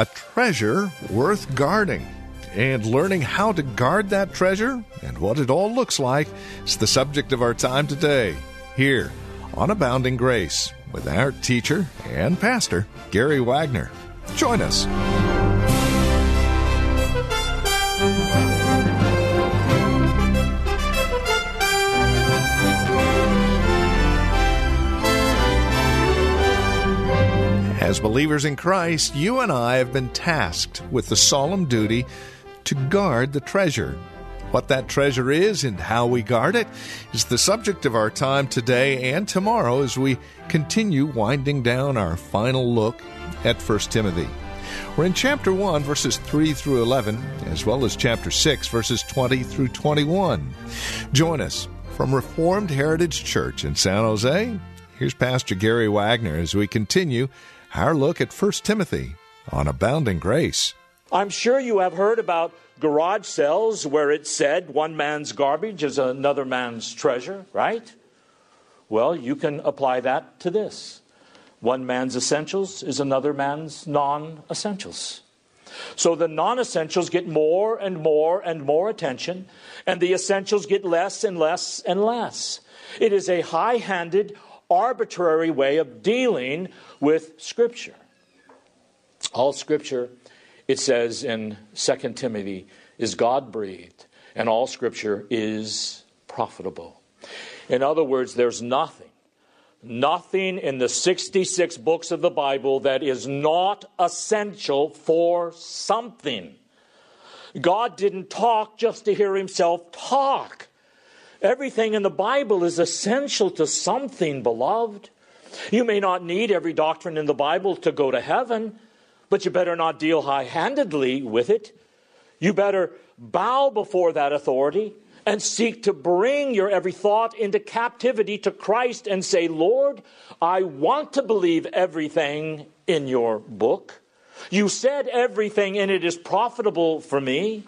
A treasure worth guarding. And learning how to guard that treasure and what it all looks like is the subject of our time today, here on Abounding Grace, with our teacher and pastor, Gary Wagner. Join us. As believers in Christ, you and I have been tasked with the solemn duty to guard the treasure. What that treasure is and how we guard it is the subject of our time today and tomorrow as we continue winding down our final look at 1 Timothy. We're in chapter 1, verses 3 through 11, as well as chapter 6, verses 20 through 21. Join us from Reformed Heritage Church in San Jose. Here's Pastor Gary Wagner as we continue our look at 1 Timothy on abounding grace. I'm sure you have heard about garage sales where it said one man's garbage is another man's treasure, right? Well, you can apply that to this. One man's essentials is another man's non essentials. So the non essentials get more and more and more attention, and the essentials get less and less and less. It is a high handed, arbitrary way of dealing with Scripture. All Scripture, it says in 2 Timothy, is God breathed, and all Scripture is profitable. In other words, there's nothing, nothing in the 66 books of the Bible that is not essential for something. God didn't talk just to hear himself talk. Everything in the Bible is essential to something, beloved. You may not need every doctrine in the Bible to go to heaven, but you better not deal high handedly with it. You better bow before that authority and seek to bring your every thought into captivity to Christ and say, Lord, I want to believe everything in your book. You said everything in it is profitable for me.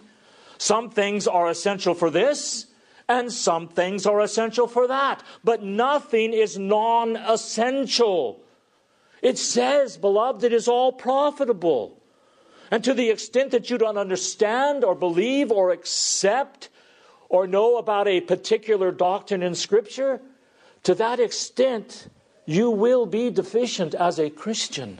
Some things are essential for this, and some things are essential for that. But nothing is non essential. It says, beloved, it is all profitable. And to the extent that you don't understand or believe or accept or know about a particular doctrine in Scripture, to that extent, you will be deficient as a Christian.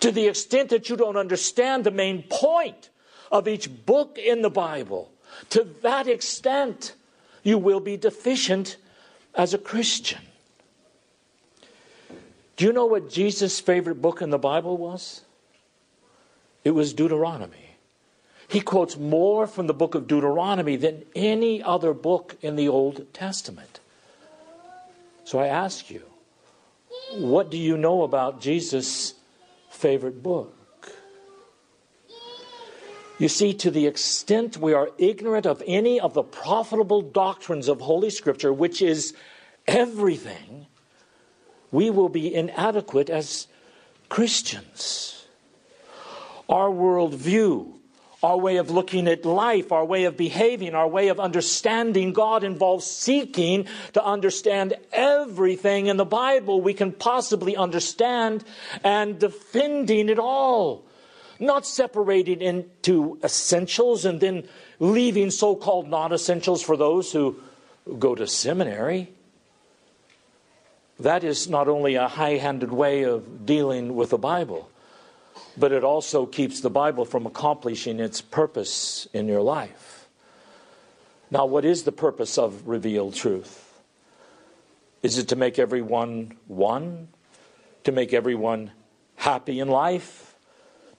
To the extent that you don't understand the main point of each book in the Bible, to that extent, you will be deficient as a Christian. Do you know what Jesus' favorite book in the Bible was? It was Deuteronomy. He quotes more from the book of Deuteronomy than any other book in the Old Testament. So I ask you, what do you know about Jesus' favorite book? You see, to the extent we are ignorant of any of the profitable doctrines of Holy Scripture, which is everything, we will be inadequate as Christians. Our worldview, our way of looking at life, our way of behaving, our way of understanding God involves seeking to understand everything in the Bible we can possibly understand and defending it all not separating into essentials and then leaving so called non essentials for those who go to seminary. That is not only a high handed way of dealing with the Bible, but it also keeps the Bible from accomplishing its purpose in your life. Now, what is the purpose of revealed truth? Is it to make everyone one? To make everyone happy in life?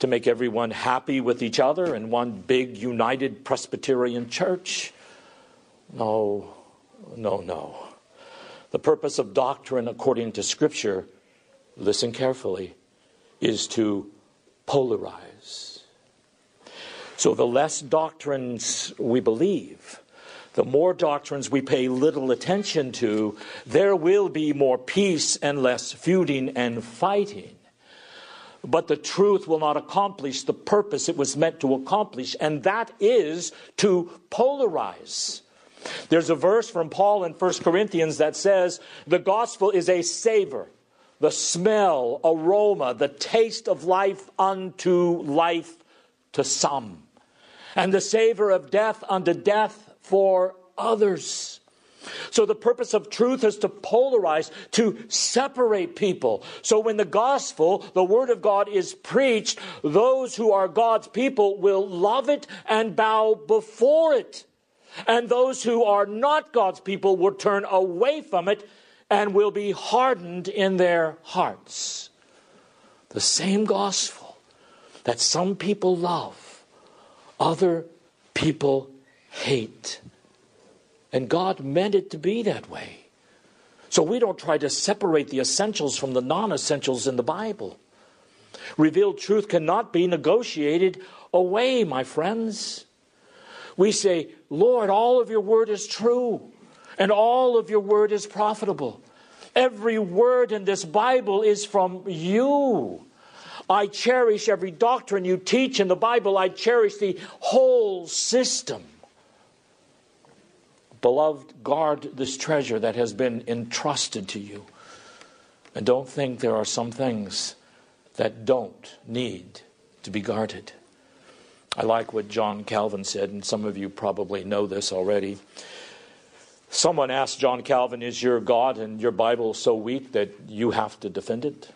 To make everyone happy with each other in one big united Presbyterian church. No, no, no. The purpose of doctrine according to Scripture, listen carefully, is to polarize. So the less doctrines we believe, the more doctrines we pay little attention to, there will be more peace and less feuding and fighting. But the truth will not accomplish the purpose it was meant to accomplish, and that is to polarize. There's a verse from Paul in 1 Corinthians that says, The gospel is a savor, the smell, aroma, the taste of life unto life to some and the savor of death unto death for others. So the purpose of truth is to polarize, to separate people. So when the gospel, the word of God is preached, those who are God's people will love it and bow before it. And those who are not God's people will turn away from it and will be hardened in their hearts. The same gospel that some people love other people hate. And God meant it to be that way. So we don't try to separate the essentials from the non essentials in the Bible. Revealed truth cannot be negotiated away, my friends. We say, Lord, all of your word is true, and all of your word is profitable. Every word in this Bible is from you. I cherish every doctrine you teach in the Bible. I cherish the whole system. Beloved, guard this treasure that has been entrusted to you. And don't think there are some things that don't need to be guarded. I like what John Calvin said, and some of you probably know this already. Someone asked John Calvin, Is your God and your Bible so weak that you have to defend it?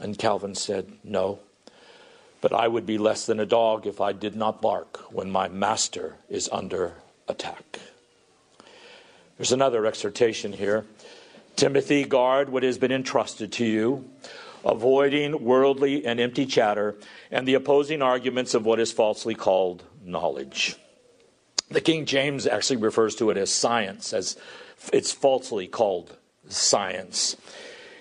And Calvin said, No. But I would be less than a dog if I did not bark when my master is under attack. There's another exhortation here. Timothy, guard what has been entrusted to you, avoiding worldly and empty chatter and the opposing arguments of what is falsely called knowledge. The King James actually refers to it as science, as it's falsely called science.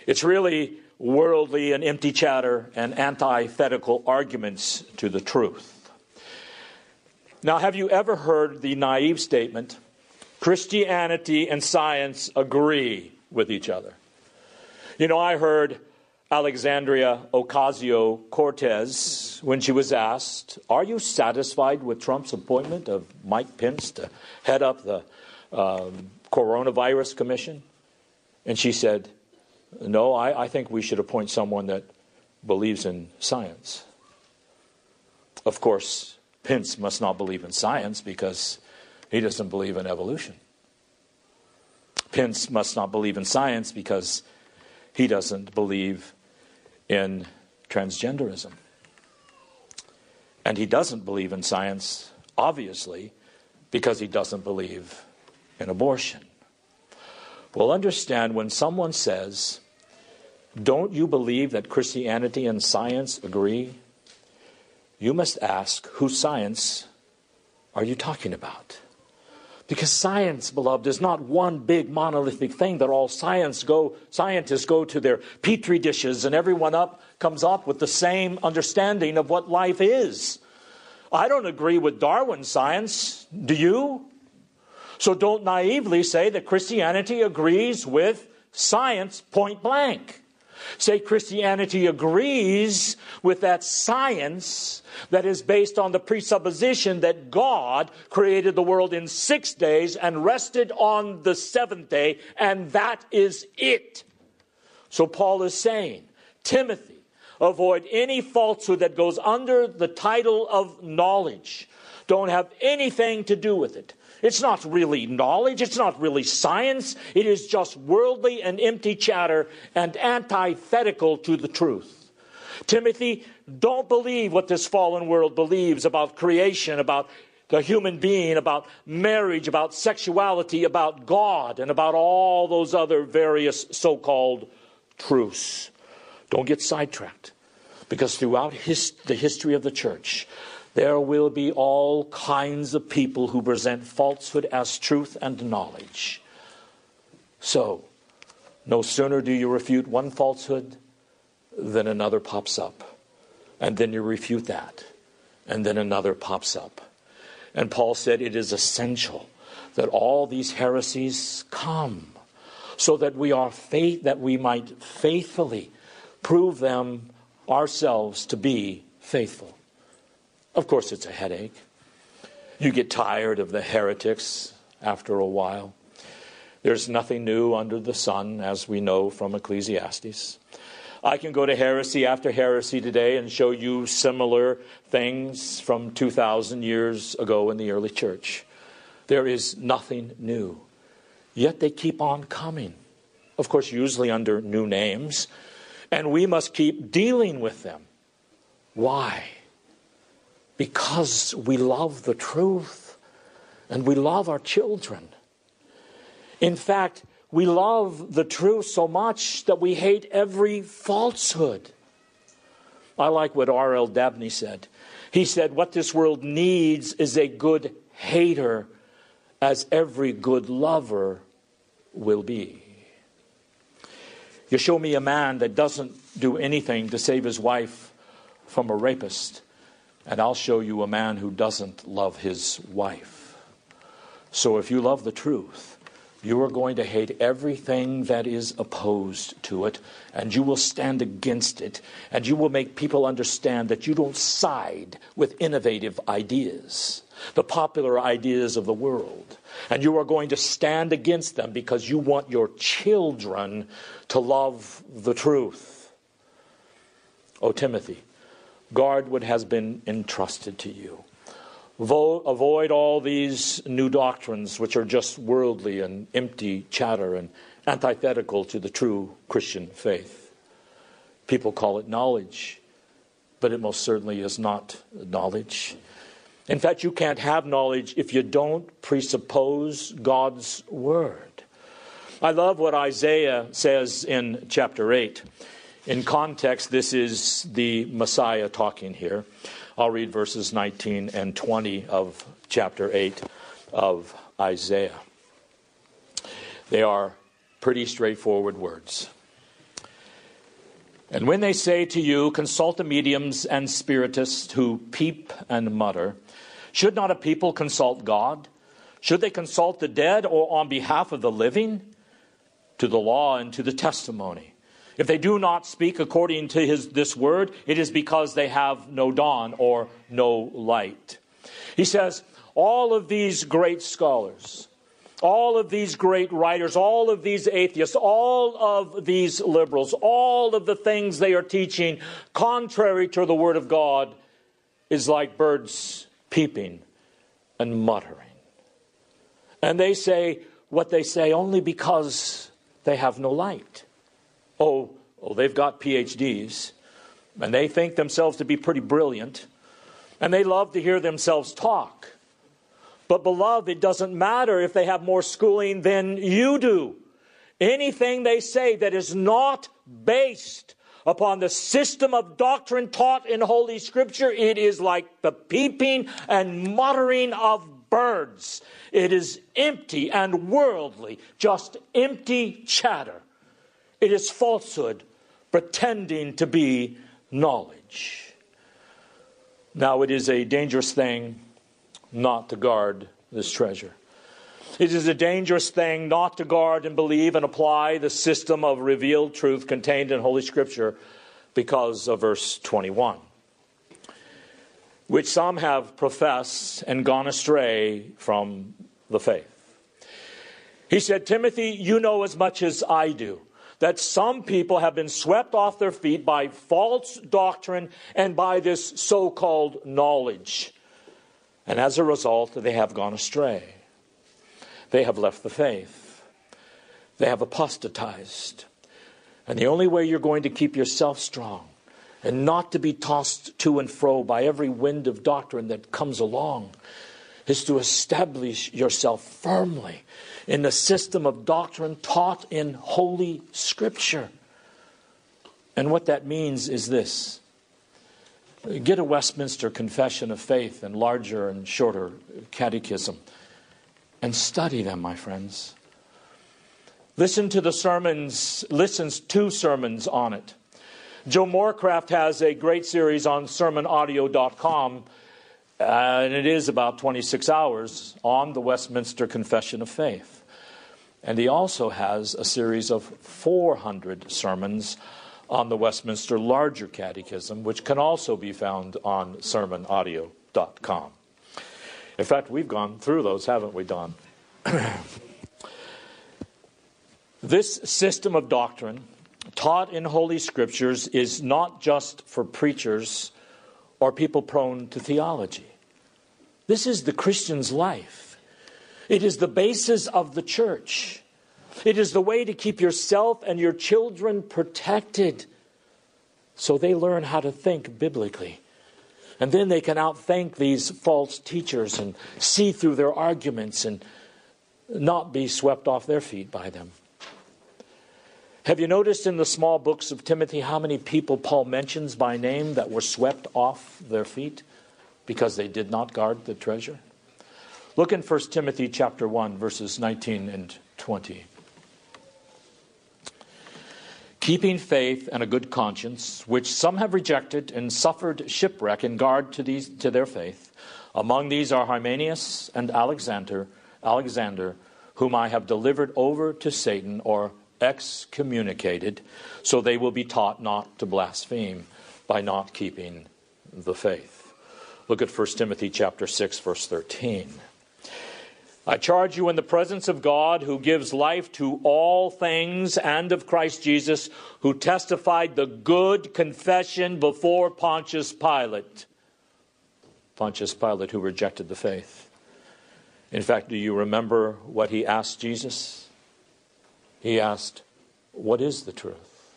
It's really worldly and empty chatter and antithetical arguments to the truth. Now, have you ever heard the naive statement Christianity and science agree with each other? You know, I heard Alexandria Ocasio Cortez when she was asked, Are you satisfied with Trump's appointment of Mike Pence to head up the um, Coronavirus Commission? And she said, no, I, I think we should appoint someone that believes in science. Of course, Pence must not believe in science because he doesn't believe in evolution. Pence must not believe in science because he doesn't believe in transgenderism. And he doesn't believe in science, obviously, because he doesn't believe in abortion. Well, understand when someone says, don't you believe that Christianity and science agree? You must ask, whose science are you talking about? Because science, beloved, is not one big monolithic thing that all science go, scientists go to their petri dishes and everyone up comes up with the same understanding of what life is. I don't agree with Darwin's science. Do you? So don't naively say that Christianity agrees with science point blank say Christianity agrees with that science that is based on the presupposition that God created the world in six days and rested on the seventh day, and that is it. So Paul is saying, Timothy, avoid any falsehood that goes under the title of knowledge. Don't have anything to do with it. It's not really knowledge, it's not really science, it is just worldly and empty chatter and antithetical to the truth. Timothy, don't believe what this fallen world believes about creation, about the human being, about marriage, about sexuality, about God, and about all those other various so called truths. Don't get sidetracked. Because throughout his, the history of the church, there will be all kinds of people who present falsehood as truth and knowledge. So, no sooner do you refute one falsehood than another pops up. And then you refute that. And then another pops up. And Paul said it is essential that all these heresies come so that we are faith that we might faithfully prove them ourselves to be faithful. Of course it's a headache. You get tired of the heretics after a while. There's nothing new under the sun, as we know from Ecclesiastes. I can go to heresy after heresy today and show you similar things from 2,000 years ago in the early church. There is nothing new. Yet they keep on coming. Of course, usually under new names. And we must keep dealing with them. Why? Because we love the truth and we love our children. In fact, we love the truth so much that we hate every falsehood. I like what R.L. Dabney said. He said, What this world needs is a good hater, as every good lover will be. You show me a man that doesn't do anything to save his wife from a rapist, and I'll show you a man who doesn't love his wife. So if you love the truth, you are going to hate everything that is opposed to it, and you will stand against it, and you will make people understand that you don't side with innovative ideas, the popular ideas of the world. And you are going to stand against them because you want your children to love the truth. O Timothy, guard what has been entrusted to you. Avoid all these new doctrines which are just worldly and empty chatter and antithetical to the true Christian faith. People call it knowledge, but it most certainly is not knowledge. In fact, you can't have knowledge if you don't presuppose God's word. I love what Isaiah says in chapter 8. In context, this is the Messiah talking here. I'll read verses 19 and 20 of chapter 8 of Isaiah. They are pretty straightforward words. And when they say to you, consult the mediums and spiritists who peep and mutter, should not a people consult God? Should they consult the dead or on behalf of the living? To the law and to the testimony. If they do not speak according to his, this word, it is because they have no dawn or no light. He says, all of these great scholars, all of these great writers, all of these atheists, all of these liberals, all of the things they are teaching contrary to the Word of God is like birds peeping and muttering. And they say what they say only because they have no light. Oh, oh, they've got PhDs, and they think themselves to be pretty brilliant, and they love to hear themselves talk. But, beloved, it doesn't matter if they have more schooling than you do. Anything they say that is not based upon the system of doctrine taught in Holy Scripture, it is like the peeping and muttering of birds. It is empty and worldly, just empty chatter. It is falsehood pretending to be knowledge. Now, it is a dangerous thing not to guard this treasure. It is a dangerous thing not to guard and believe and apply the system of revealed truth contained in Holy Scripture because of verse 21, which some have professed and gone astray from the faith. He said, Timothy, you know as much as I do that some people have been swept off their feet by false doctrine and by this so called knowledge. And as a result, they have gone astray. They have left the faith. They have apostatized. And the only way you're going to keep yourself strong and not to be tossed to and fro by every wind of doctrine that comes along is to establish yourself firmly in the system of doctrine taught in Holy Scripture. And what that means is this get a Westminster Confession of Faith and larger and shorter catechism and study them, my friends. Listen to the sermons, listen to sermons on it. Joe Morecraft has a great series on sermonaudio.com, Uh, and it is about 26 hours on the Westminster Confession of Faith. And he also has a series of 400 sermons on the Westminster Larger Catechism, which can also be found on sermonaudio.com. In fact, we've gone through those, haven't we, Don? this system of doctrine taught in Holy Scriptures is not just for preachers or people prone to theology. This is the Christian's life. It is the basis of the church. It is the way to keep yourself and your children protected so they learn how to think biblically. And then they can outthink these false teachers and see through their arguments and not be swept off their feet by them. Have you noticed in the small books of Timothy how many people Paul mentions by name that were swept off their feet because they did not guard the treasure? Look in 1 Timothy chapter 1 verses 19 and 20. Keeping faith and a good conscience, which some have rejected and suffered shipwreck in guard to, these, to their faith. Among these are Hymenaeus and Alexander, Alexander, whom I have delivered over to Satan or excommunicated, so they will be taught not to blaspheme by not keeping the faith. Look at 1 Timothy chapter 6 verse 13. I charge you in the presence of God who gives life to all things and of Christ Jesus who testified the good confession before Pontius Pilate. Pontius Pilate who rejected the faith. In fact, do you remember what he asked Jesus? He asked, What is the truth?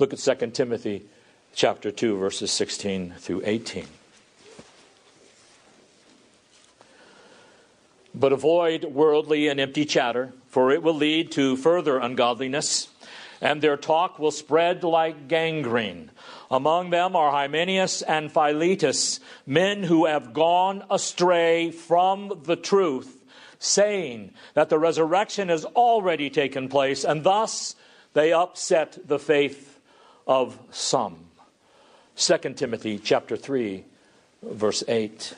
Look at 2 Timothy chapter 2 verses 16 through 18. But avoid worldly and empty chatter, for it will lead to further ungodliness, and their talk will spread like gangrene. Among them are Hymenaeus and Philetus, men who have gone astray from the truth saying that the resurrection has already taken place, and thus they upset the faith of some. 2 Timothy chapter 3 verse 8.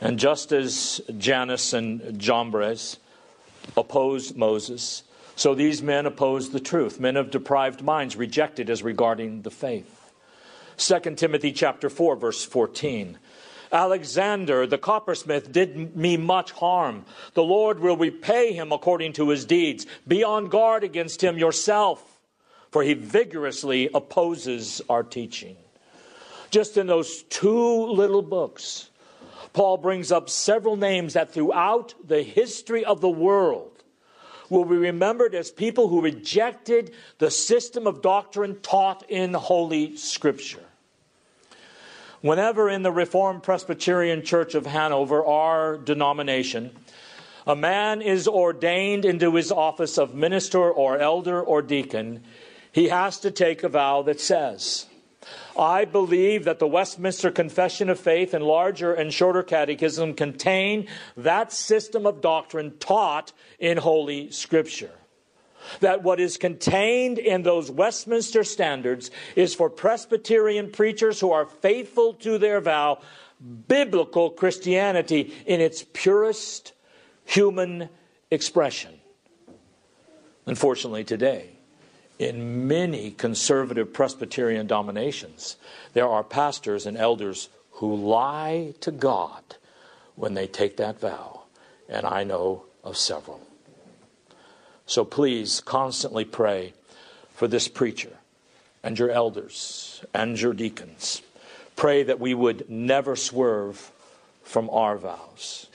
And just as Jannes and Jambres opposed Moses, so these men opposed the truth. Men of deprived minds rejected as regarding the faith. 2 Timothy chapter 4 verse 14. Alexander, the coppersmith, did me much harm. The Lord will repay him according to his deeds. Be on guard against him yourself, for he vigorously opposes our teaching. Just in those two little books, Paul brings up several names that throughout the history of the world will be remembered as people who rejected the system of doctrine taught in Holy Scripture. Whenever in the Reformed Presbyterian Church of Hanover, our denomination, a man is ordained into his office of minister or elder or deacon, he has to take a vow that says, I believe that the Westminster Confession of Faith and larger and shorter catechism contain that system of doctrine taught in Holy Scripture that what is contained in those Westminster standards is for Presbyterian preachers who are faithful to their vow, biblical Christianity in its purest human expression. Unfortunately, today, in many conservative Presbyterian dominations, there are pastors and elders who lie to God when they take that vow, and I know of several. So please constantly pray for this preacher and your elders and your deacons. Pray that we would never swerve from our vows.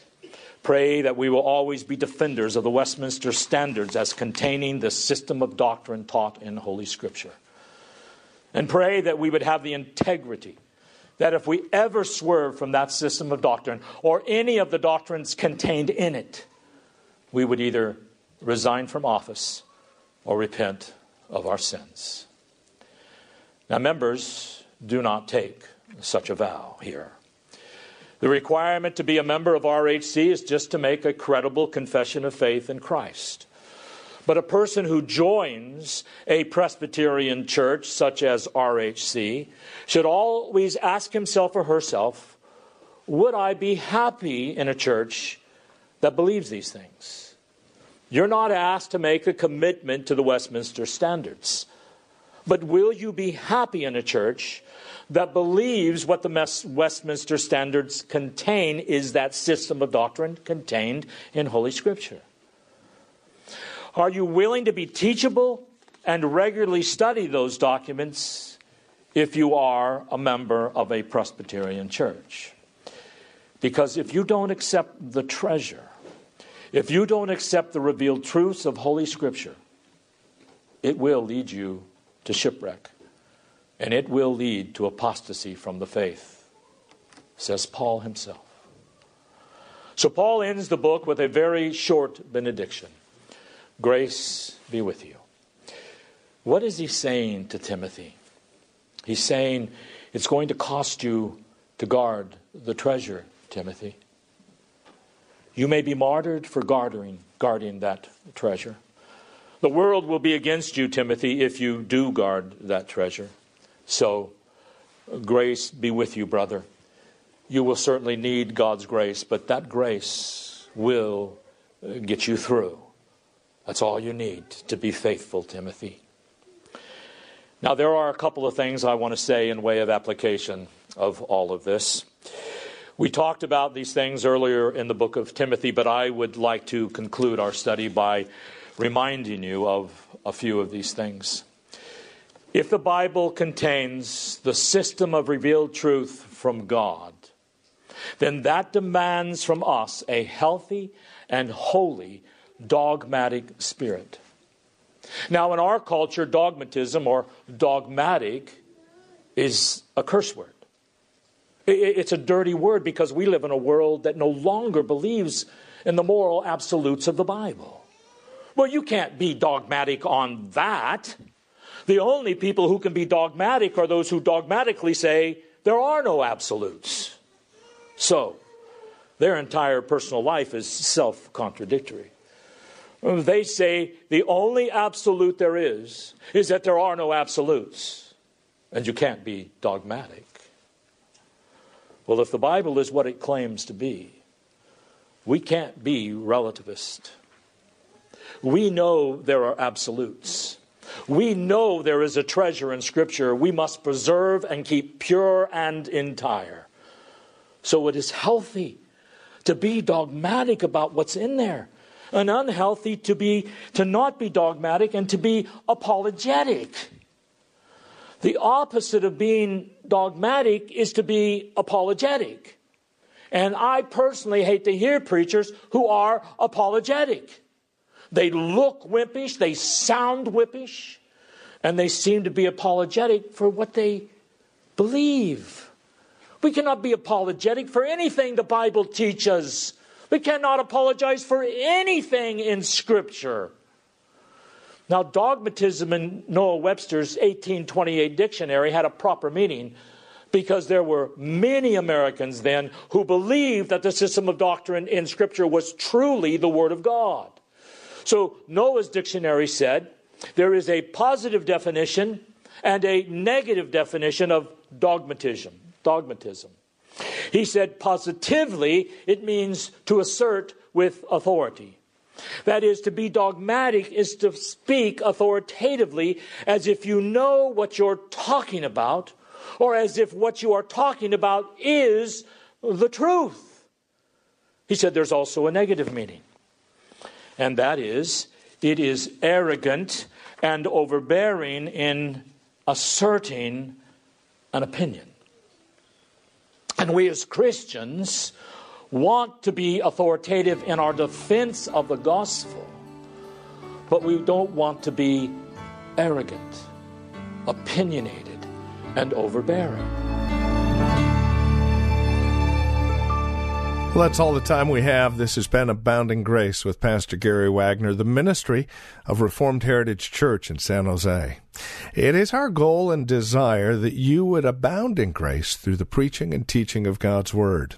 Pray that we will always be defenders of the Westminster standards as containing the system of doctrine taught in Holy Scripture. And pray that we would have the integrity that if we ever swerve from that system of doctrine or any of the doctrines contained in it, we would either resign from office, or repent of our sins. Now, members do not take such a vow here. The requirement to be a member of RHC is just to make a credible confession of faith in Christ. But a person who joins a Presbyterian church, such as RHC, should always ask himself or herself Would I be happy in a church that believes these things? You're not asked to make a commitment to the Westminster standards. But will you be happy in a church that believes what the Westminster standards contain is that system of doctrine contained in Holy Scripture? Are you willing to be teachable and regularly study those documents if you are a member of a Presbyterian church? Because if you don't accept the treasure, if you don't accept the revealed truths of Holy Scripture, it will lead you to shipwreck, and it will lead to apostasy from the faith, says Paul himself. So, Paul ends the book with a very short benediction Grace be with you. What is he saying to Timothy? He's saying it's going to cost you to guard the treasure, Timothy. You may be martyred for guarding, guarding that treasure. The world will be against you, Timothy, if you do guard that treasure. So, grace be with you, brother. You will certainly need God's grace, but that grace will get you through. That's all you need to be faithful, Timothy. Now, there are a couple of things I want to say in way of application of all of this. We talked about these things earlier in the book of Timothy, but I would like to conclude our study by reminding you of a few of these things. If the Bible contains the system of revealed truth from God, then that demands from us a healthy and holy dogmatic spirit. Now, in our culture, dogmatism or dogmatic is a curse word. It's a dirty word because we live in a world that no longer believes in the moral absolutes of the Bible. Well, you can't be dogmatic on that. The only people who can be dogmatic are those who dogmatically say there are no absolutes. So, their entire personal life is self contradictory. They say the only absolute there is is that there are no absolutes, and you can't be dogmatic. Well, if the Bible is what it claims to be, we can't be relativist. We know there are absolutes. We know there is a treasure in Scripture we must preserve and keep pure and entire. So it is healthy to be dogmatic about what's in there, and unhealthy to be to not be dogmatic and to be apologetic. The opposite of being dogmatic is to be apologetic. And I personally hate to hear preachers who are apologetic. They look wimpish, they sound wimpish, and they seem to be apologetic for what they believe. We cannot be apologetic for anything the Bible teaches. We cannot apologize for anything in Scripture. Now, dogmatism in Noah Webster's 1828 dictionary had a proper meaning because there were many Americans then who believed that the system of doctrine in Scripture was truly the Word of God. So Noah's dictionary said there is a positive definition and a negative definition of dogmatism. Dogmatism. He said positively it means to assert with authority. That is, to be dogmatic is to speak authoritatively as if you know what you're talking about, or as if what you are talking about is the truth. He said there's also a negative meaning and that is, it is arrogant and overbearing in asserting an opinion. And we as Christians want to be authoritative in our defense of the gospel, but we don't want to be arrogant, opinionated, and overbearing. Well, that's all the time we have. This has been Abounding Grace with Pastor Gary Wagner, the ministry of Reformed Heritage Church in San Jose. It is our goal and desire that you would abound in grace through the preaching and teaching of God's Word.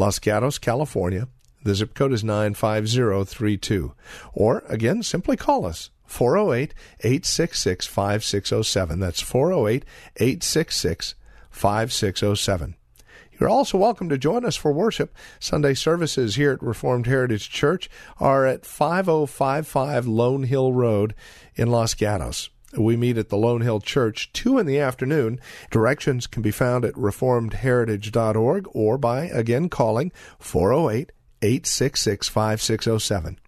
Los Gatos, California. The zip code is 95032. Or, again, simply call us. 408 866 5607. That's 408 866 5607. You're also welcome to join us for worship. Sunday services here at Reformed Heritage Church are at 5055 Lone Hill Road in Los Gatos. We meet at the Lone Hill Church 2 in the afternoon. Directions can be found at reformedheritage.org or by again calling 408 866 5607.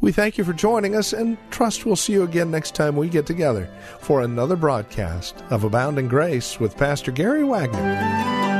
We thank you for joining us and trust we'll see you again next time we get together for another broadcast of Abounding Grace with Pastor Gary Wagner.